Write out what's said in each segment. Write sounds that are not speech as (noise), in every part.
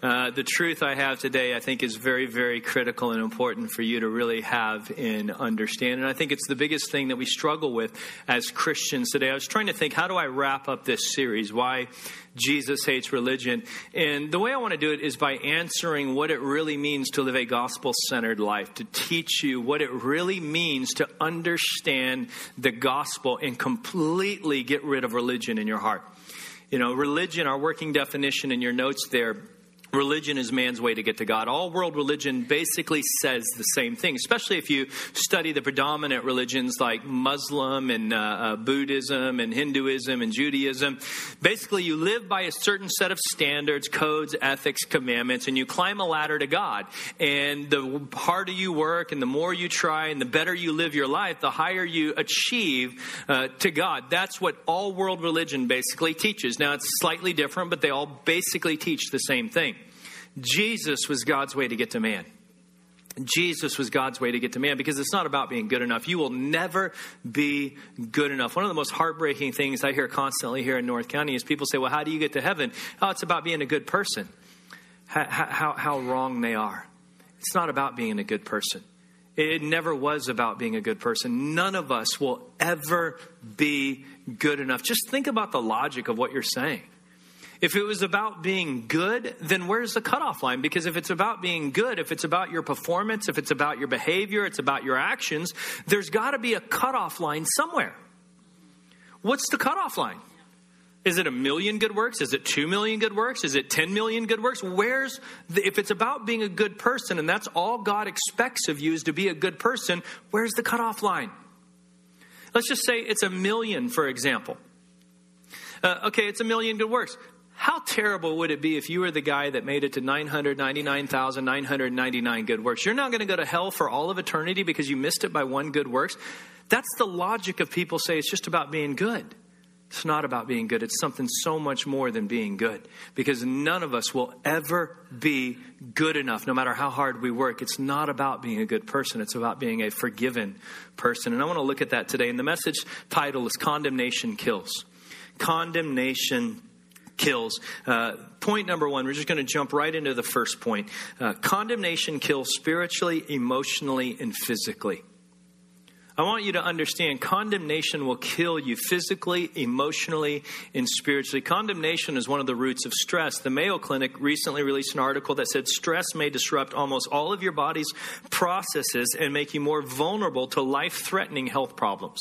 uh, the truth I have today, I think, is very, very critical and important for you to really have and understand. And I think it's the biggest thing that we struggle with as Christians today. I was trying to think, how do I wrap up this series? Why Jesus hates religion? And the way I want to do it is by answering what it really means to live a gospel centered life, to teach you what it really means to understand the gospel and completely get rid of religion in your heart. You know, religion, our working definition in your notes there, Religion is man's way to get to God. All world religion basically says the same thing, especially if you study the predominant religions like Muslim and uh, uh, Buddhism and Hinduism and Judaism. Basically, you live by a certain set of standards, codes, ethics, commandments, and you climb a ladder to God. And the harder you work and the more you try and the better you live your life, the higher you achieve uh, to God. That's what all world religion basically teaches. Now, it's slightly different, but they all basically teach the same thing. Jesus was God's way to get to man. Jesus was God's way to get to man because it's not about being good enough. You will never be good enough. One of the most heartbreaking things I hear constantly here in North County is people say, Well, how do you get to heaven? Oh, it's about being a good person. How, how, how wrong they are. It's not about being a good person. It never was about being a good person. None of us will ever be good enough. Just think about the logic of what you're saying. If it was about being good, then where's the cutoff line? Because if it's about being good, if it's about your performance, if it's about your behavior, it's about your actions, there's got to be a cutoff line somewhere. What's the cutoff line? Is it a million good works? Is it two million good works? Is it 10 million good works? Where's the, if it's about being a good person and that's all God expects of you is to be a good person, where's the cutoff line? Let's just say it's a million, for example. Uh, okay, it's a million good works. How terrible would it be if you were the guy that made it to 999,999 good works? You're not going to go to hell for all of eternity because you missed it by one good works. That's the logic of people say it's just about being good. It's not about being good. It's something so much more than being good because none of us will ever be good enough, no matter how hard we work. It's not about being a good person. It's about being a forgiven person. And I want to look at that today. And the message title is Condemnation Kills. Condemnation kills. Uh, point number one, we're just going to jump right into the first point. Uh, condemnation kills spiritually, emotionally, and physically. I want you to understand condemnation will kill you physically, emotionally, and spiritually. Condemnation is one of the roots of stress. The Mayo Clinic recently released an article that said stress may disrupt almost all of your body's processes and make you more vulnerable to life threatening health problems.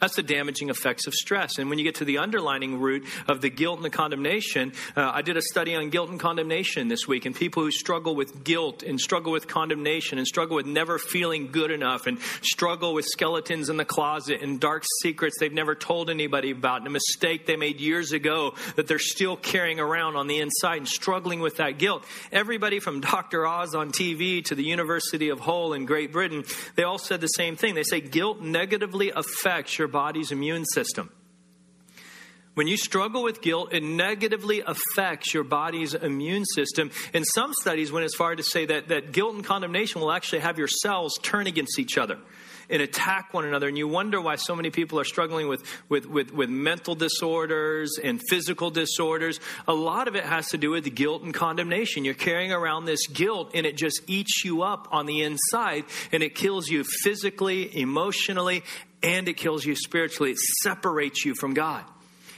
That's the damaging effects of stress. And when you get to the underlining root of the guilt and the condemnation, uh, I did a study on guilt and condemnation this week, and people who struggle with guilt and struggle with condemnation and struggle with never feeling good enough and struggle with skeletons in the closet and dark secrets they've never told anybody about and a mistake they made years ago that they're still carrying around on the inside and struggling with that guilt. Everybody from (laughs) Dr. Oz on TV to the University of Hull in Great Britain, they all said the same thing. They say guilt negatively affects your your body's immune system. When you struggle with guilt, it negatively affects your body's immune system. And some studies went as far to say that, that guilt and condemnation will actually have your cells turn against each other and attack one another. And you wonder why so many people are struggling with, with, with, with mental disorders and physical disorders. A lot of it has to do with guilt and condemnation. You're carrying around this guilt and it just eats you up on the inside and it kills you physically, emotionally, and it kills you spiritually. It separates you from God.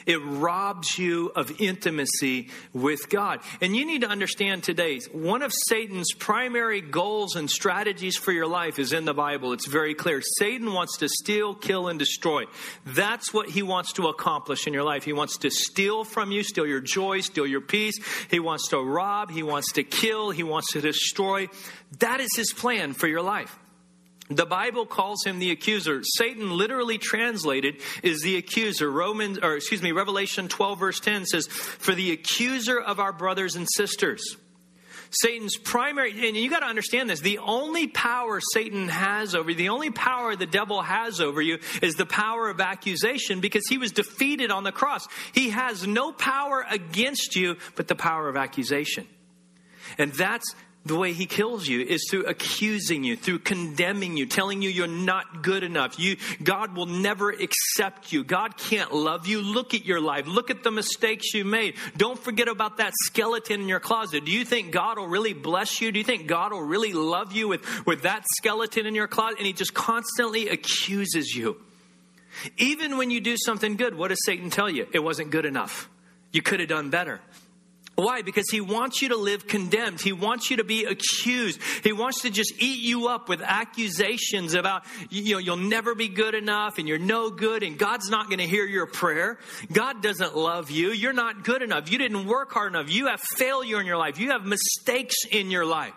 It robs you of intimacy with God. And you need to understand today, one of Satan's primary goals and strategies for your life is in the Bible. It's very clear. Satan wants to steal, kill, and destroy. That's what he wants to accomplish in your life. He wants to steal from you, steal your joy, steal your peace. He wants to rob, he wants to kill, he wants to destroy. That is his plan for your life. The Bible calls him the accuser. Satan literally translated is the accuser. Romans or excuse me, Revelation 12 verse 10 says, "For the accuser of our brothers and sisters." Satan's primary, and you got to understand this, the only power Satan has over you, the only power the devil has over you is the power of accusation because he was defeated on the cross. He has no power against you but the power of accusation. And that's the way he kills you is through accusing you, through condemning you, telling you you're not good enough. You, God will never accept you. God can't love you. Look at your life. Look at the mistakes you made. Don't forget about that skeleton in your closet. Do you think God will really bless you? Do you think God will really love you with, with that skeleton in your closet? And he just constantly accuses you. Even when you do something good, what does Satan tell you? It wasn't good enough. You could have done better. Why? Because he wants you to live condemned. He wants you to be accused. He wants to just eat you up with accusations about, you know, you'll never be good enough and you're no good and God's not going to hear your prayer. God doesn't love you. You're not good enough. You didn't work hard enough. You have failure in your life. You have mistakes in your life.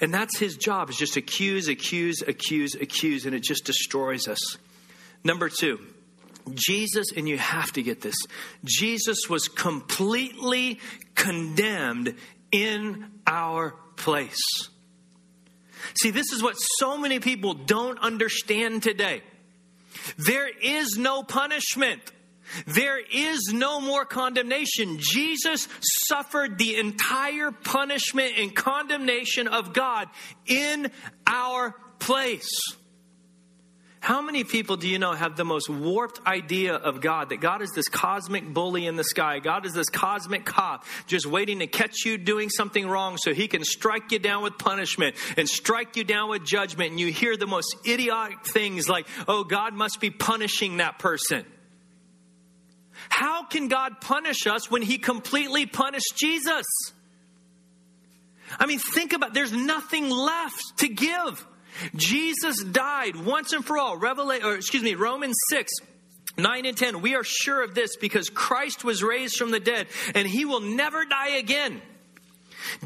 And that's his job is just accuse, accuse, accuse, accuse, and it just destroys us. Number two, Jesus, and you have to get this, Jesus was completely condemned in our place. See, this is what so many people don't understand today. There is no punishment. There is no more condemnation. Jesus suffered the entire punishment and condemnation of God in our place. How many people do you know have the most warped idea of God? That God is this cosmic bully in the sky. God is this cosmic cop just waiting to catch you doing something wrong so he can strike you down with punishment and strike you down with judgment. And you hear the most idiotic things like, oh, God must be punishing that person. How can God punish us when he completely punished Jesus? I mean, think about there's nothing left to give. Jesus died once and for all. Revelation, or excuse me, Romans 6. 9 and 10, we are sure of this because Christ was raised from the dead and he will never die again.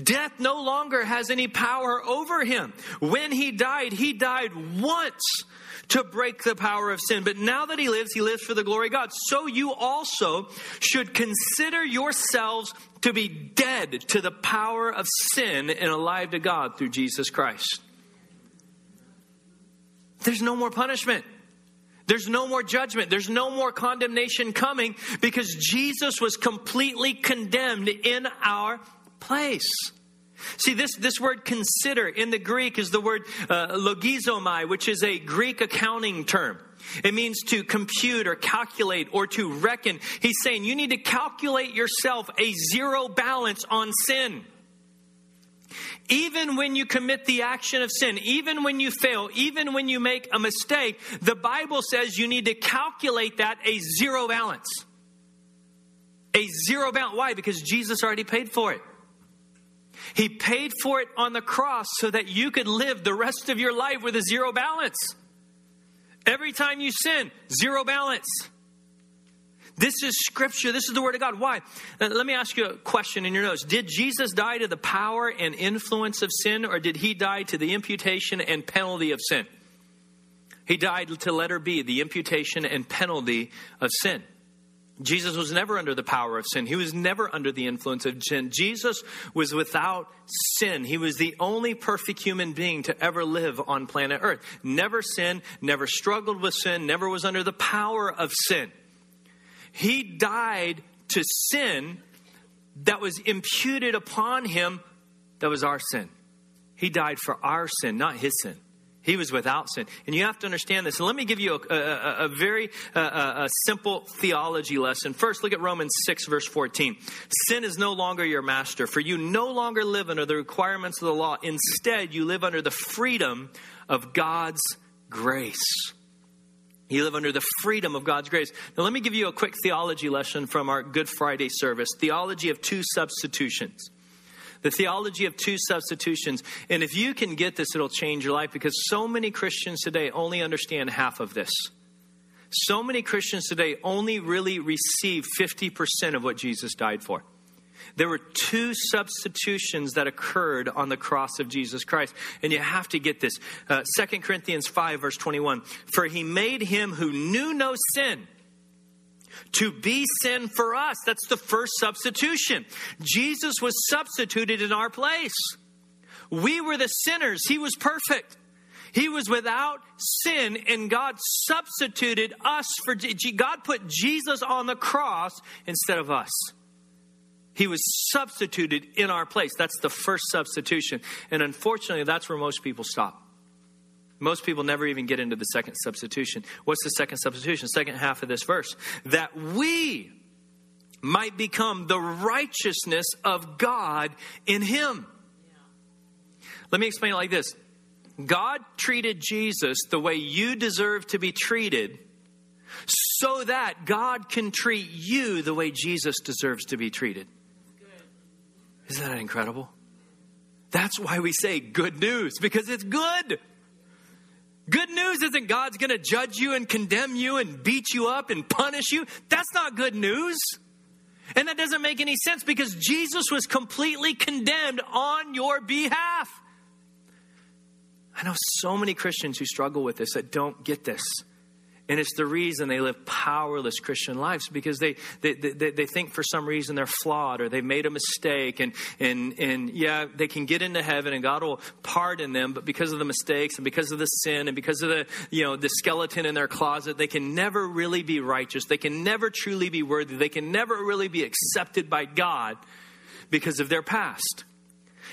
Death no longer has any power over him. When he died, he died once to break the power of sin. But now that he lives, he lives for the glory of God. So you also should consider yourselves to be dead to the power of sin and alive to God through Jesus Christ. There's no more punishment. There's no more judgment. There's no more condemnation coming because Jesus was completely condemned in our place. See, this, this word consider in the Greek is the word uh, logizomai, which is a Greek accounting term. It means to compute or calculate or to reckon. He's saying you need to calculate yourself a zero balance on sin. Even when you commit the action of sin, even when you fail, even when you make a mistake, the Bible says you need to calculate that a zero balance. A zero balance. Why? Because Jesus already paid for it. He paid for it on the cross so that you could live the rest of your life with a zero balance. Every time you sin, zero balance. This is scripture. This is the word of God. Why? Uh, let me ask you a question in your notes. Did Jesus die to the power and influence of sin, or did he die to the imputation and penalty of sin? He died to letter B, the imputation and penalty of sin. Jesus was never under the power of sin. He was never under the influence of sin. Jesus was without sin. He was the only perfect human being to ever live on planet Earth. Never sinned, never struggled with sin, never was under the power of sin. He died to sin that was imputed upon him that was our sin. He died for our sin, not his sin. He was without sin. And you have to understand this. And let me give you a, a, a very a simple theology lesson. First, look at Romans 6, verse 14. Sin is no longer your master, for you no longer live under the requirements of the law. Instead, you live under the freedom of God's grace. You live under the freedom of God's grace. Now, let me give you a quick theology lesson from our Good Friday service theology of two substitutions. The theology of two substitutions. And if you can get this, it'll change your life because so many Christians today only understand half of this. So many Christians today only really receive 50% of what Jesus died for. There were two substitutions that occurred on the cross of Jesus Christ. And you have to get this. Uh, 2 Corinthians 5, verse 21. For he made him who knew no sin to be sin for us. That's the first substitution. Jesus was substituted in our place. We were the sinners, he was perfect. He was without sin, and God substituted us for God put Jesus on the cross instead of us. He was substituted in our place. That's the first substitution. And unfortunately, that's where most people stop. Most people never even get into the second substitution. What's the second substitution? Second half of this verse. That we might become the righteousness of God in him. Let me explain it like this God treated Jesus the way you deserve to be treated so that God can treat you the way Jesus deserves to be treated. Isn't that incredible? That's why we say good news, because it's good. Good news isn't God's going to judge you and condemn you and beat you up and punish you. That's not good news. And that doesn't make any sense because Jesus was completely condemned on your behalf. I know so many Christians who struggle with this that don't get this. And it's the reason they live powerless Christian lives because they, they, they, they, think for some reason they're flawed or they've made a mistake. And, and, and yeah, they can get into heaven and God will pardon them, but because of the mistakes and because of the sin and because of the, you know, the skeleton in their closet, they can never really be righteous. They can never truly be worthy. They can never really be accepted by God because of their past.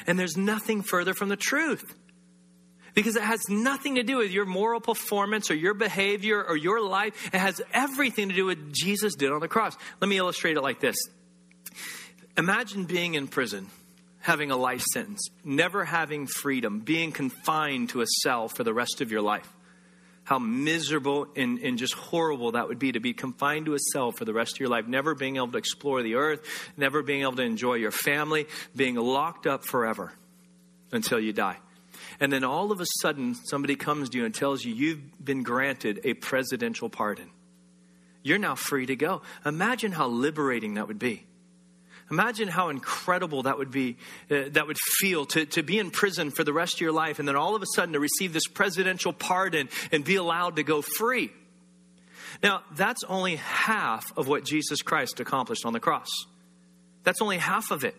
And there's nothing further from the truth because it has nothing to do with your moral performance or your behavior or your life. It has everything to do with what Jesus did on the cross. Let me illustrate it like this Imagine being in prison, having a life sentence, never having freedom, being confined to a cell for the rest of your life. How miserable and, and just horrible that would be to be confined to a cell for the rest of your life, never being able to explore the earth, never being able to enjoy your family, being locked up forever until you die. And then all of a sudden, somebody comes to you and tells you you've been granted a presidential pardon. You're now free to go. Imagine how liberating that would be. Imagine how incredible that would be, uh, that would feel to, to be in prison for the rest of your life and then all of a sudden to receive this presidential pardon and be allowed to go free. Now, that's only half of what Jesus Christ accomplished on the cross. That's only half of it.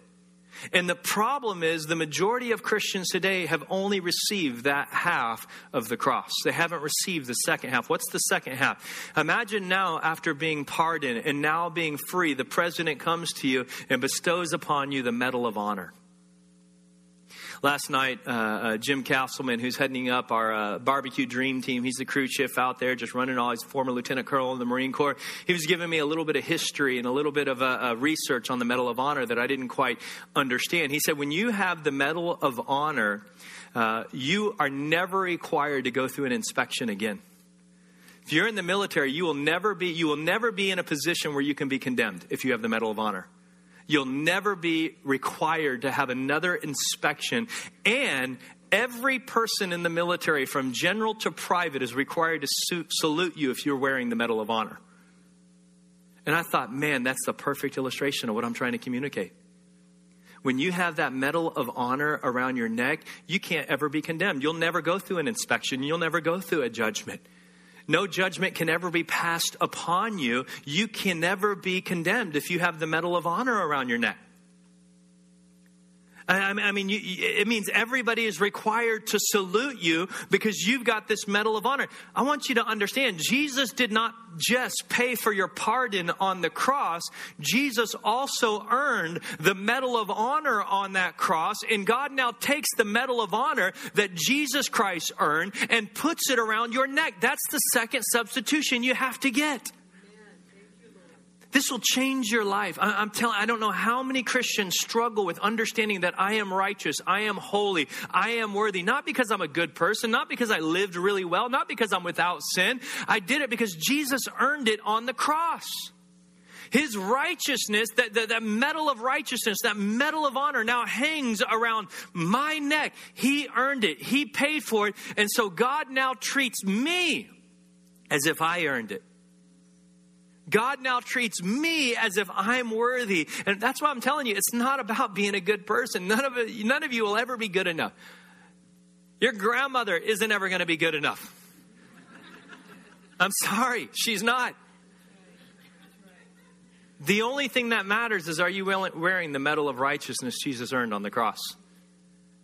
And the problem is, the majority of Christians today have only received that half of the cross. They haven't received the second half. What's the second half? Imagine now, after being pardoned and now being free, the president comes to you and bestows upon you the Medal of Honor. Last night, uh, uh, Jim Castleman, who's heading up our uh, barbecue dream team, he's the crew chief out there, just running all. He's former lieutenant colonel in the Marine Corps. He was giving me a little bit of history and a little bit of uh, research on the Medal of Honor that I didn't quite understand. He said, when you have the Medal of Honor, uh, you are never required to go through an inspection again. If you're in the military, you will never be you will never be in a position where you can be condemned if you have the Medal of Honor. You'll never be required to have another inspection. And every person in the military, from general to private, is required to salute you if you're wearing the Medal of Honor. And I thought, man, that's the perfect illustration of what I'm trying to communicate. When you have that medal of honor around your neck, you can't ever be condemned. You'll never go through an inspection. You'll never go through a judgment. No judgment can ever be passed upon you. You can never be condemned if you have the medal of honor around your neck. I mean, you, it means everybody is required to salute you because you've got this medal of honor. I want you to understand, Jesus did not just pay for your pardon on the cross. Jesus also earned the medal of honor on that cross. And God now takes the medal of honor that Jesus Christ earned and puts it around your neck. That's the second substitution you have to get. This will change your life. I, am telling, I don't know how many Christians struggle with understanding that I am righteous, I am holy, I am worthy, not because I'm a good person, not because I lived really well, not because I'm without sin. I did it because Jesus earned it on the cross. His righteousness, that, that, that medal of righteousness, that medal of honor now hangs around my neck. He earned it. He paid for it. And so God now treats me as if I earned it. God now treats me as if I'm worthy. And that's why I'm telling you, it's not about being a good person. None of, it, none of you will ever be good enough. Your grandmother isn't ever going to be good enough. I'm sorry, she's not. The only thing that matters is are you wearing the medal of righteousness Jesus earned on the cross?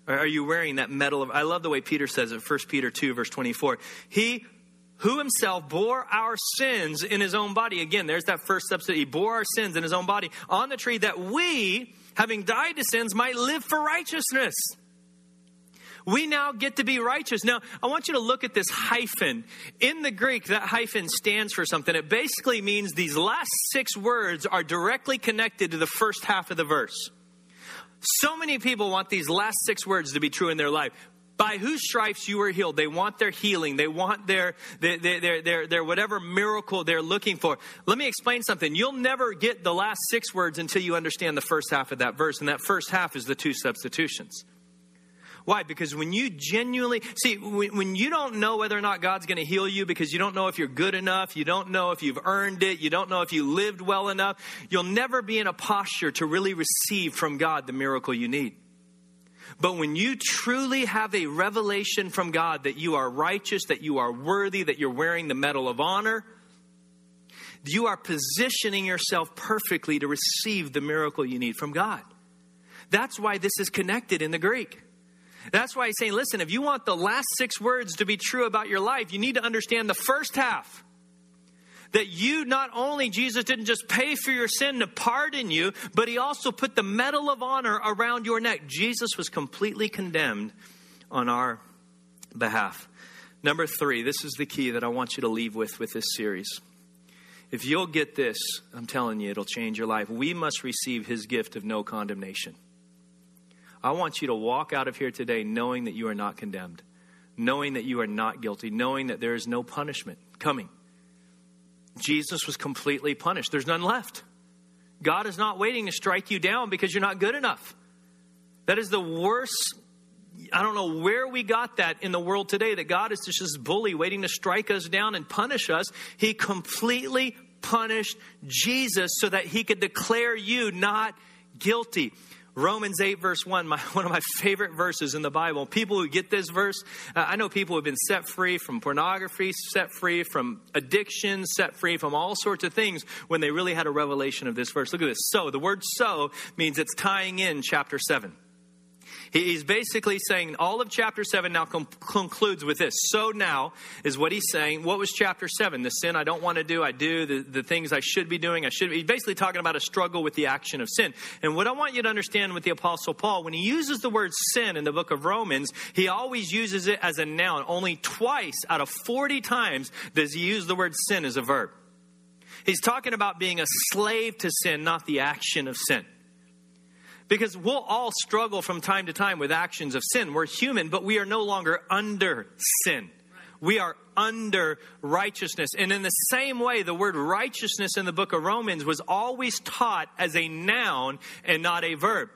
Are you wearing that medal of I love the way Peter says it, 1 Peter 2 verse 24. He who himself bore our sins in his own body. Again, there's that first substitute. He bore our sins in his own body on the tree that we, having died to sins, might live for righteousness. We now get to be righteous. Now, I want you to look at this hyphen. In the Greek, that hyphen stands for something. It basically means these last six words are directly connected to the first half of the verse. So many people want these last six words to be true in their life by whose stripes you were healed. They want their healing. They want their, their, their, their, their, whatever miracle they're looking for. Let me explain something. You'll never get the last six words until you understand the first half of that verse, and that first half is the two substitutions. Why? Because when you genuinely see, when, when you don't know whether or not God's going to heal you because you don't know if you're good enough, you don't know if you've earned it, you don't know if you lived well enough, you'll never be in a posture to really receive from God the miracle you need. But when you truly have a revelation from God that you are righteous, that you are worthy, that you're wearing the medal of honor, you are positioning yourself perfectly to receive the miracle you need from God. That's why this is connected in the Greek. That's why he's saying, listen, if you want the last six words to be true about your life, you need to understand the first half. That you not only, Jesus didn't just pay for your sin to pardon you, but he also put the medal of honor around your neck. Jesus was completely condemned on our behalf. Number three, this is the key that I want you to leave with with this series. If you'll get this, I'm telling you, it'll change your life. We must receive his gift of no condemnation. I want you to walk out of here today knowing that you are not condemned, knowing that you are not guilty, knowing that there is no punishment coming. Jesus was completely punished. There's none left. God is not waiting to strike you down because you're not good enough. That is the worst. I don't know where we got that in the world today that God is just this bully waiting to strike us down and punish us. He completely punished Jesus so that he could declare you not guilty. Romans 8, verse 1, my, (laughs) one of my favorite verses in the Bible. People who get this verse, uh, I know people who have been set free from pornography, set free from addiction, set free from all sorts of things when they really had a revelation of this verse. Look at this. So, the word so means it's tying in chapter 7. He's basically saying all of chapter 7 now com- concludes with this. So now is what he's saying. What was chapter 7? The sin I don't want to do, I do. The, the things I should be doing, I should be. He's basically talking about a struggle with the action of sin. And what I want you to understand with the Apostle Paul, when he uses the word sin in the book of Romans, he always uses it as a noun. Only twice out of 40 times does he use the word sin as a verb. He's talking about being a slave to sin, not the action of sin. Because we'll all struggle from time to time with actions of sin. We're human, but we are no longer under sin. We are under righteousness. And in the same way, the word righteousness in the book of Romans was always taught as a noun and not a verb.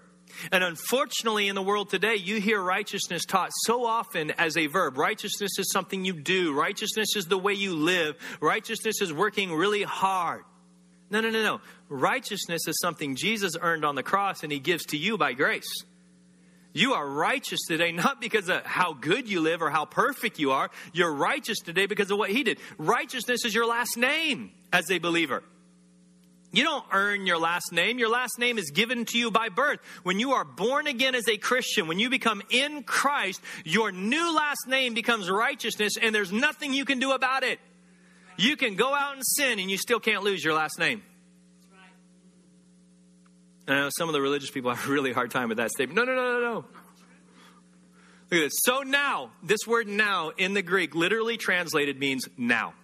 And unfortunately, in the world today, you hear righteousness taught so often as a verb. Righteousness is something you do, righteousness is the way you live, righteousness is working really hard. No, no, no, no. Righteousness is something Jesus earned on the cross and he gives to you by grace. You are righteous today not because of how good you live or how perfect you are. You're righteous today because of what he did. Righteousness is your last name as a believer. You don't earn your last name. Your last name is given to you by birth. When you are born again as a Christian, when you become in Christ, your new last name becomes righteousness and there's nothing you can do about it. You can go out and sin and you still can't lose your last name. I know some of the religious people have a really hard time with that statement. No, no, no, no, no. Look at this. So now, this word now in the Greek, literally translated, means now.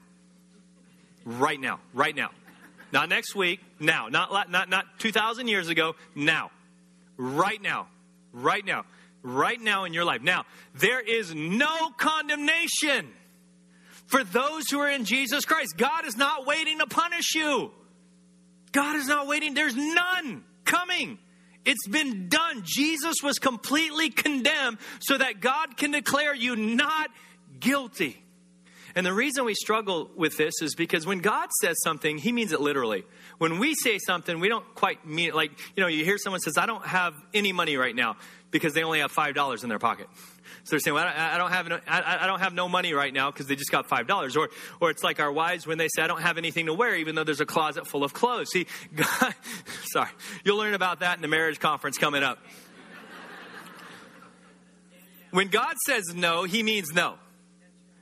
Right now. Right now. Not next week. Now. Not, not, not 2,000 years ago. Now. Right now. Right now. Right now in your life. Now, there is no condemnation for those who are in Jesus Christ. God is not waiting to punish you. God is not waiting. There's none coming. It's been done. Jesus was completely condemned so that God can declare you not guilty. And the reason we struggle with this is because when God says something, he means it literally. When we say something, we don't quite mean it. Like, you know, you hear someone says, I don't have any money right now because they only have $5 in their pocket. So they're saying, well, I don't have, no, I, don't have no money right now because they just got five dollars. Or, or it's like our wives when they say, I don't have anything to wear, even though there's a closet full of clothes. See, (laughs) God, sorry, you'll learn about that in the marriage conference coming up. When God says no, He means no.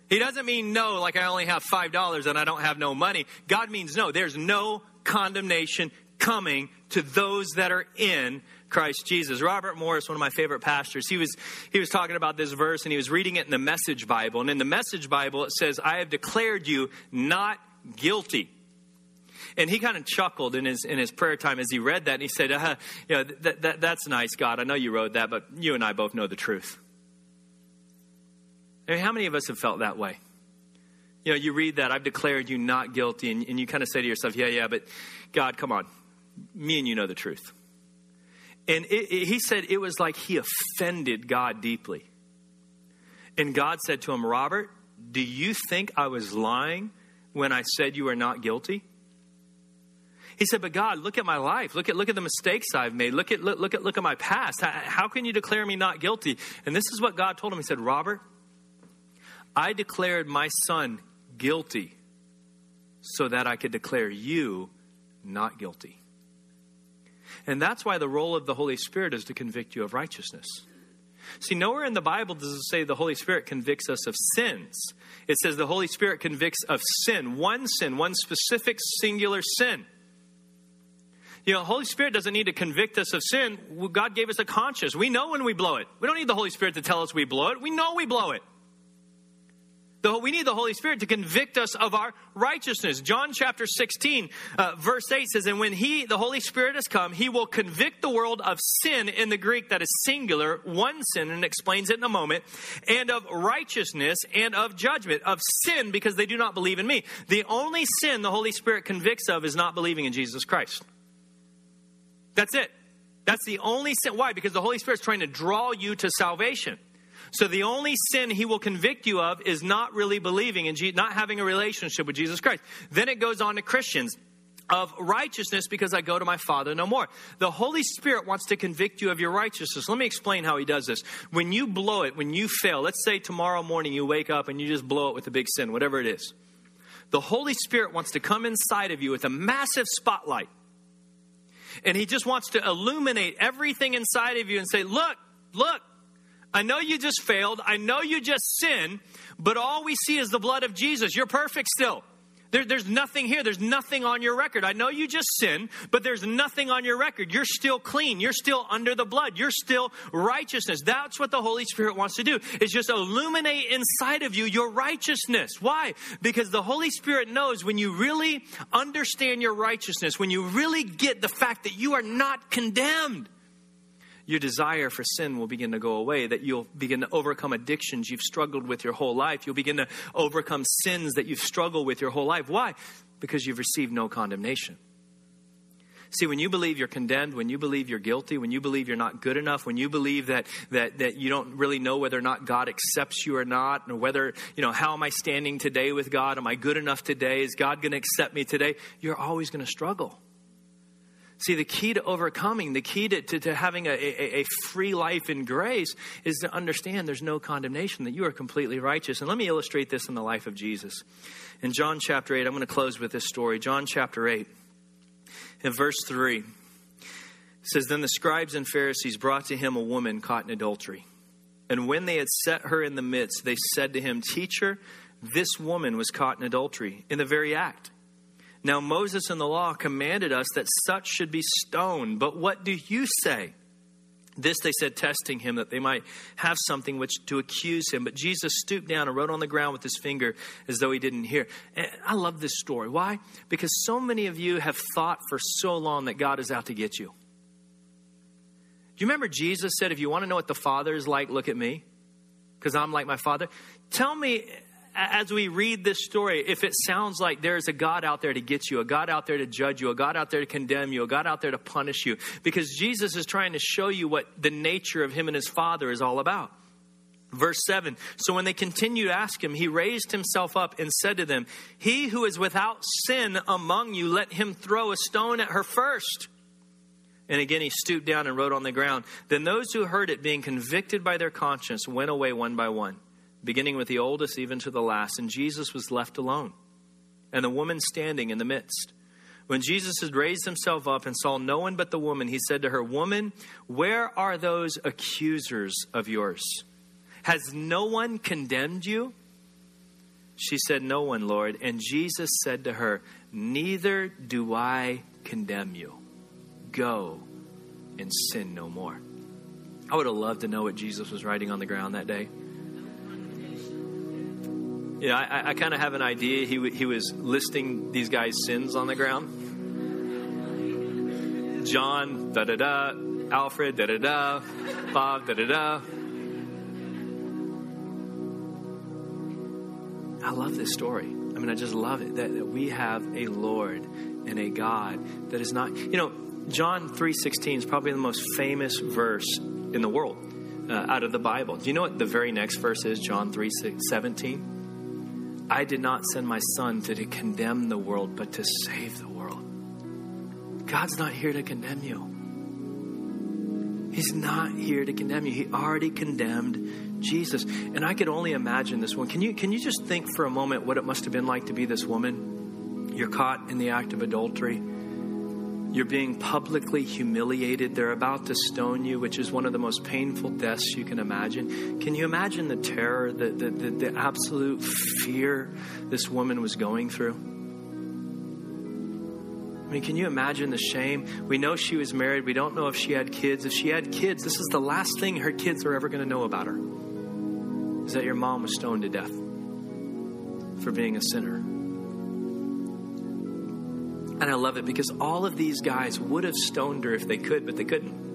He doesn't mean no, like I only have $5 and I don't have no money. God means no. There's no condemnation coming to those that are in Christ Jesus. Robert Morris, one of my favorite pastors, he was he was talking about this verse and he was reading it in the Message Bible. And in the Message Bible it says, "I have declared you not guilty." And he kind of chuckled in his in his prayer time as he read that, and he said, uh, "You know, that, that, that's nice, God. I know you wrote that, but you and I both know the truth." I mean, how many of us have felt that way? You know, you read that, I've declared you not guilty, and, and you kind of say to yourself, yeah, yeah, but God, come on. Me and you know the truth. And it, it, he said it was like he offended God deeply. And God said to him, Robert, do you think I was lying when I said you are not guilty? He said, "But God, look at my life. Look at look at the mistakes I've made. Look at look, look at look at my past. How, how can you declare me not guilty?" And this is what God told him. He said, "Robert, I declared my son guilty so that I could declare you not guilty. And that's why the role of the Holy Spirit is to convict you of righteousness. See, nowhere in the Bible does it say the Holy Spirit convicts us of sins. It says the Holy Spirit convicts of sin, one sin, one specific singular sin. You know, Holy Spirit doesn't need to convict us of sin. God gave us a conscience. We know when we blow it. We don't need the Holy Spirit to tell us we blow it. We know we blow it. The, we need the Holy Spirit to convict us of our righteousness. John chapter 16, uh, verse 8 says, And when He, the Holy Spirit, has come, He will convict the world of sin in the Greek, that is singular, one sin, and explains it in a moment, and of righteousness and of judgment, of sin because they do not believe in me. The only sin the Holy Spirit convicts of is not believing in Jesus Christ. That's it. That's the only sin. Why? Because the Holy Spirit's trying to draw you to salvation. So the only sin he will convict you of is not really believing in Jesus, not having a relationship with Jesus Christ. Then it goes on to Christians of righteousness because I go to my Father no more. The Holy Spirit wants to convict you of your righteousness. Let me explain how He does this. When you blow it, when you fail, let's say tomorrow morning you wake up and you just blow it with a big sin, whatever it is. The Holy Spirit wants to come inside of you with a massive spotlight. And He just wants to illuminate everything inside of you and say, Look, look, I know you just failed. I know you just sinned, but all we see is the blood of Jesus. You're perfect still. There, there's nothing here. There's nothing on your record. I know you just sinned, but there's nothing on your record. You're still clean. You're still under the blood. You're still righteousness. That's what the Holy Spirit wants to do, is just illuminate inside of you your righteousness. Why? Because the Holy Spirit knows when you really understand your righteousness, when you really get the fact that you are not condemned, your desire for sin will begin to go away, that you'll begin to overcome addictions you've struggled with your whole life. You'll begin to overcome sins that you've struggled with your whole life. Why? Because you've received no condemnation. See, when you believe you're condemned, when you believe you're guilty, when you believe you're not good enough, when you believe that, that, that you don't really know whether or not God accepts you or not, or whether, you know, how am I standing today with God? Am I good enough today? Is God going to accept me today? You're always going to struggle. See, the key to overcoming, the key to, to, to having a, a, a, free life in grace is to understand there's no condemnation, that you are completely righteous. And let me illustrate this in the life of Jesus. In John chapter 8, I'm going to close with this story. John chapter 8, in verse 3, says, Then the scribes and Pharisees brought to him a woman caught in adultery. And when they had set her in the midst, they said to him, Teacher, this woman was caught in adultery in the very act. Now, Moses in the law commanded us that such should be stoned. But what do you say? This they said, testing him, that they might have something which to accuse him. But Jesus stooped down and wrote on the ground with his finger as though he didn't hear. And I love this story. Why? Because so many of you have thought for so long that God is out to get you. Do you remember Jesus said, if you want to know what the Father is like, look at me? Because I'm like my Father. Tell me as we read this story, if it sounds like there's a God out there to get you, a God out there to judge you, a God out there to condemn you, a God out there to punish you, because Jesus is trying to show you what the nature of him and his Father is all about. Verse 7 So when they continued to ask him, he raised himself up and said to them, He who is without sin among you, let him throw a stone at her first. And again, he stooped down and wrote on the ground. Then those who heard it, being convicted by their conscience, went away one by one beginning with the oldest even to the last, and Jesus was left alone, and the woman standing in the midst. When Jesus had raised himself up and saw no one but the woman, he said to her, Woman, where are those accusers of yours? Has no one condemned you? She said, No one, Lord. And Jesus said to her, Neither do I condemn you. Go and sin no more. I would have loved to know what Jesus was writing on the ground that day. Yeah, I, I kind of have an idea. He, he was listing these guys' sins on the ground. John, da da da. Alfred, da da da. Bob, da da da. I love this story. I mean, I just love it that, that we have a Lord and a God that is not, you know, John 3:16 is probably the most famous verse in the world uh, out of the Bible. Do you know what the very next verse is? John 3:17. I did not send my son to condemn the world, but to save the world. God's not here to condemn you. He's not here to condemn you. He already condemned Jesus. And I could only imagine this one. Can you can you just think for a moment what it must have been like to be this woman? You're caught in the act of adultery. You're being publicly humiliated. They're about to stone you, which is one of the most painful deaths you can imagine. Can you imagine the terror, the, the, the, the absolute fear this woman was going through? I mean, can you imagine the shame? We know she was married. We don't know if she had kids. If she had kids, this is the last thing her kids are ever going to know about her is that your mom was stoned to death for being a sinner. And I love it because all of these guys would have stoned her if they could, but they couldn't.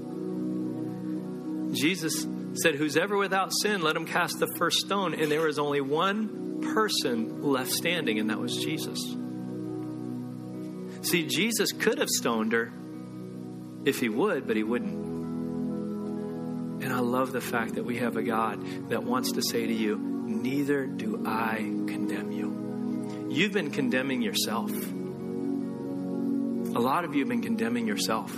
Jesus said, Who's ever without sin, let him cast the first stone. And there was only one person left standing, and that was Jesus. See, Jesus could have stoned her if he would, but he wouldn't. And I love the fact that we have a God that wants to say to you, Neither do I condemn you. You've been condemning yourself. A lot of you have been condemning yourself.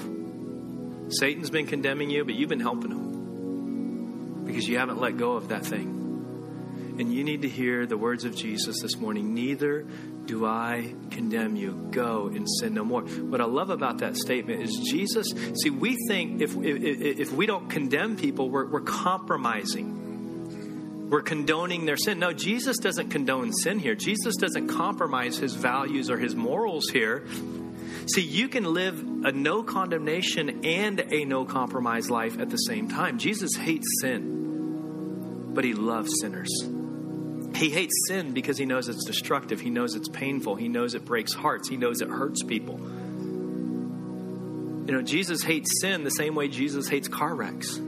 Satan's been condemning you, but you've been helping him because you haven't let go of that thing. And you need to hear the words of Jesus this morning Neither do I condemn you. Go and sin no more. What I love about that statement is Jesus. See, we think if, if, if we don't condemn people, we're, we're compromising. We're condoning their sin. No, Jesus doesn't condone sin here. Jesus doesn't compromise his values or his morals here. See, you can live a no condemnation and a no compromise life at the same time. Jesus hates sin, but he loves sinners. He hates sin because he knows it's destructive. He knows it's painful. He knows it breaks hearts. He knows it hurts people. You know, Jesus hates sin the same way Jesus hates car wrecks.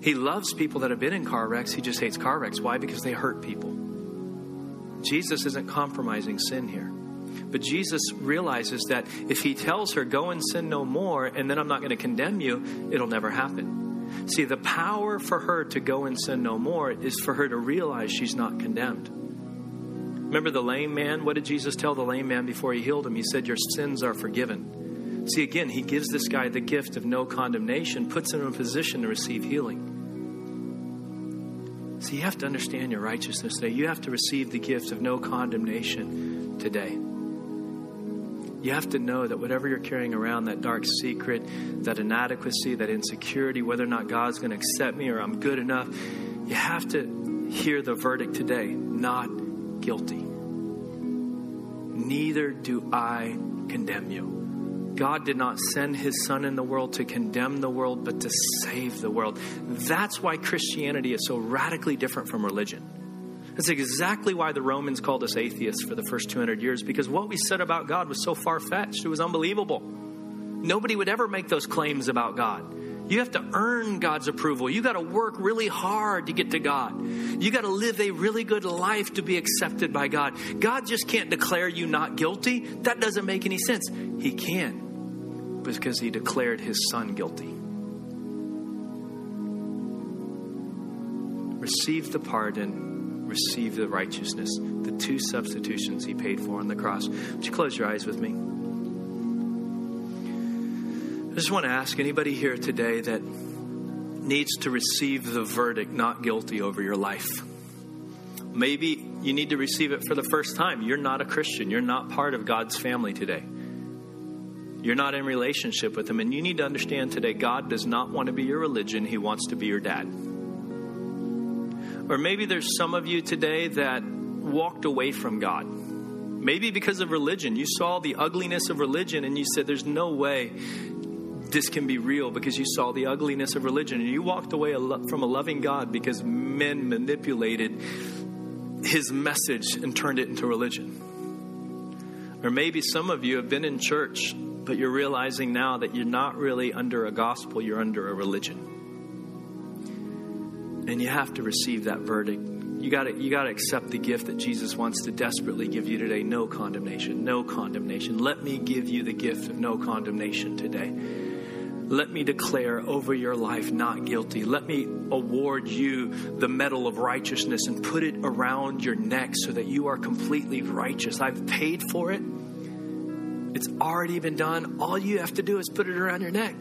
He loves people that have been in car wrecks. He just hates car wrecks. Why? Because they hurt people. Jesus isn't compromising sin here. But Jesus realizes that if he tells her, go and sin no more, and then I'm not going to condemn you, it'll never happen. See, the power for her to go and sin no more is for her to realize she's not condemned. Remember the lame man? What did Jesus tell the lame man before he healed him? He said, Your sins are forgiven. See, again, he gives this guy the gift of no condemnation, puts him in a position to receive healing. See, you have to understand your righteousness today. You have to receive the gift of no condemnation today. You have to know that whatever you're carrying around, that dark secret, that inadequacy, that insecurity, whether or not God's going to accept me or I'm good enough, you have to hear the verdict today not guilty. Neither do I condemn you. God did not send his son in the world to condemn the world, but to save the world. That's why Christianity is so radically different from religion. That's exactly why the Romans called us atheists for the first 200 years, because what we said about God was so far fetched, it was unbelievable. Nobody would ever make those claims about God. You have to earn God's approval. You got to work really hard to get to God. You got to live a really good life to be accepted by God. God just can't declare you not guilty. That doesn't make any sense. He can because he declared his son guilty. Receive the pardon receive the righteousness, the two substitutions he paid for on the cross. Would you close your eyes with me? I just want to ask anybody here today that needs to receive the verdict not guilty over your life. Maybe you need to receive it for the first time. You're not a Christian, you're not part of God's family today. You're not in relationship with him and you need to understand today God does not want to be your religion, he wants to be your dad. Or maybe there's some of you today that walked away from God. Maybe because of religion. You saw the ugliness of religion and you said, There's no way this can be real because you saw the ugliness of religion. And you walked away from a loving God because men manipulated his message and turned it into religion. Or maybe some of you have been in church, but you're realizing now that you're not really under a gospel, you're under a religion. And you have to receive that verdict. You got to you to accept the gift that Jesus wants to desperately give you today. No condemnation, no condemnation. Let me give you the gift of no condemnation today. Let me declare over your life not guilty. Let me award you the medal of righteousness and put it around your neck so that you are completely righteous. I've paid for it. It's already been done. All you have to do is put it around your neck.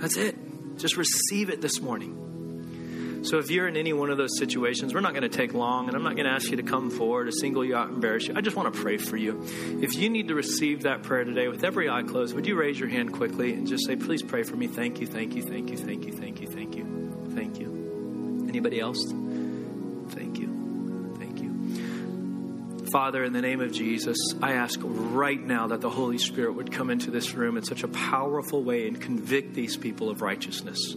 That's it. Just receive it this morning. So if you're in any one of those situations, we're not going to take long, and I'm not going to ask you to come forward to single you out embarrass you. I just want to pray for you. If you need to receive that prayer today with every eye closed, would you raise your hand quickly and just say, please pray for me? Thank you, thank you, thank you, thank you, thank you, thank you, thank you. Anybody else? Thank you. Thank you. Father, in the name of Jesus, I ask right now that the Holy Spirit would come into this room in such a powerful way and convict these people of righteousness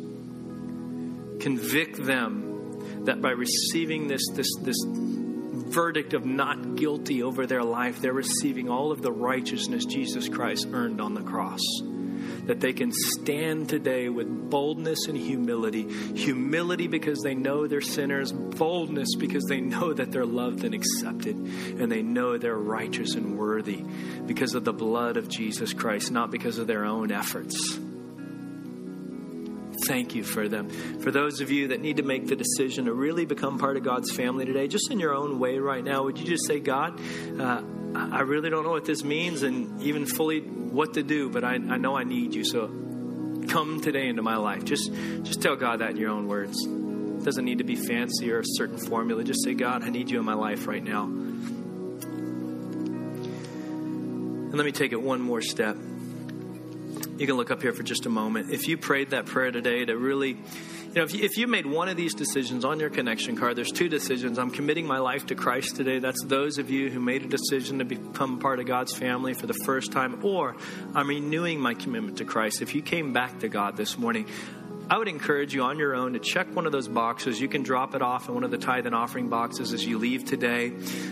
convict them that by receiving this, this, this verdict of not guilty over their life, they're receiving all of the righteousness Jesus Christ earned on the cross. That they can stand today with boldness and humility. Humility because they know they're sinners, boldness because they know that they're loved and accepted, and they know they're righteous and worthy because of the blood of Jesus Christ, not because of their own efforts thank you for them. For those of you that need to make the decision to really become part of God's family today, just in your own way right now, would you just say, God, uh, I really don't know what this means and even fully what to do, but I, I know I need you. So come today into my life. Just, just tell God that in your own words. It doesn't need to be fancy or a certain formula. Just say, God, I need you in my life right now. And let me take it one more step. You can look up here for just a moment. If you prayed that prayer today to really, you know, if you, if you made one of these decisions on your connection card, there's two decisions. I'm committing my life to Christ today. That's those of you who made a decision to become part of God's family for the first time, or I'm renewing my commitment to Christ. If you came back to God this morning, I would encourage you on your own to check one of those boxes. You can drop it off in one of the tithe and offering boxes as you leave today.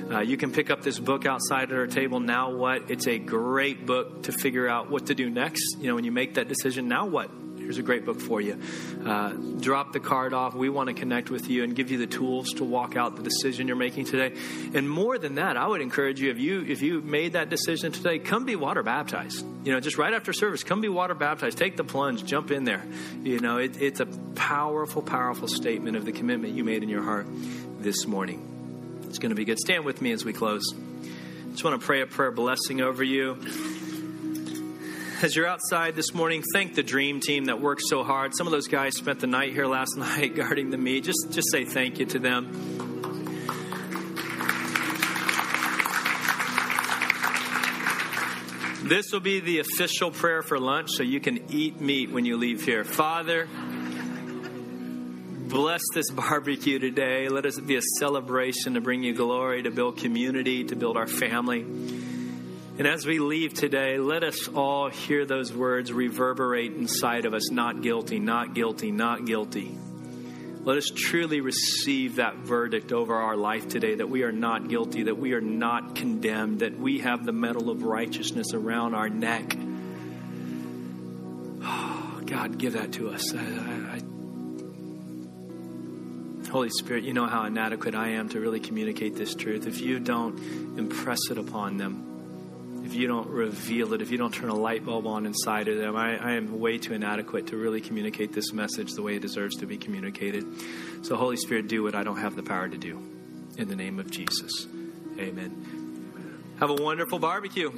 Uh, you can pick up this book outside at our table. Now what? It's a great book to figure out what to do next. You know, when you make that decision, now what? Here's a great book for you. Uh, drop the card off. We want to connect with you and give you the tools to walk out the decision you're making today. And more than that, I would encourage you if you if you made that decision today, come be water baptized. You know, just right after service, come be water baptized. Take the plunge, jump in there. You know, it, it's a powerful, powerful statement of the commitment you made in your heart this morning. It's going to be good. Stand with me as we close. Just want to pray a prayer blessing over you as you're outside this morning, thank the dream team that worked so hard. Some of those guys spent the night here last (laughs) night guarding the meat. Just, just say thank you to them. This will be the official prayer for lunch, so you can eat meat when you leave here. Father, bless this barbecue today. Let us be a celebration to bring you glory, to build community, to build our family. And as we leave today, let us all hear those words reverberate inside of us not guilty, not guilty, not guilty. Let us truly receive that verdict over our life today that we are not guilty, that we are not condemned, that we have the medal of righteousness around our neck. Oh, God, give that to us. I, I, Holy Spirit, you know how inadequate I am to really communicate this truth. If you don't impress it upon them, if you don't reveal it, if you don't turn a light bulb on inside of them, I, I, am way too inadequate to really communicate this message the way it deserves to be communicated. So, Holy Spirit, do what I don't have the power to do. In the name of Jesus. Amen. Have a wonderful barbecue.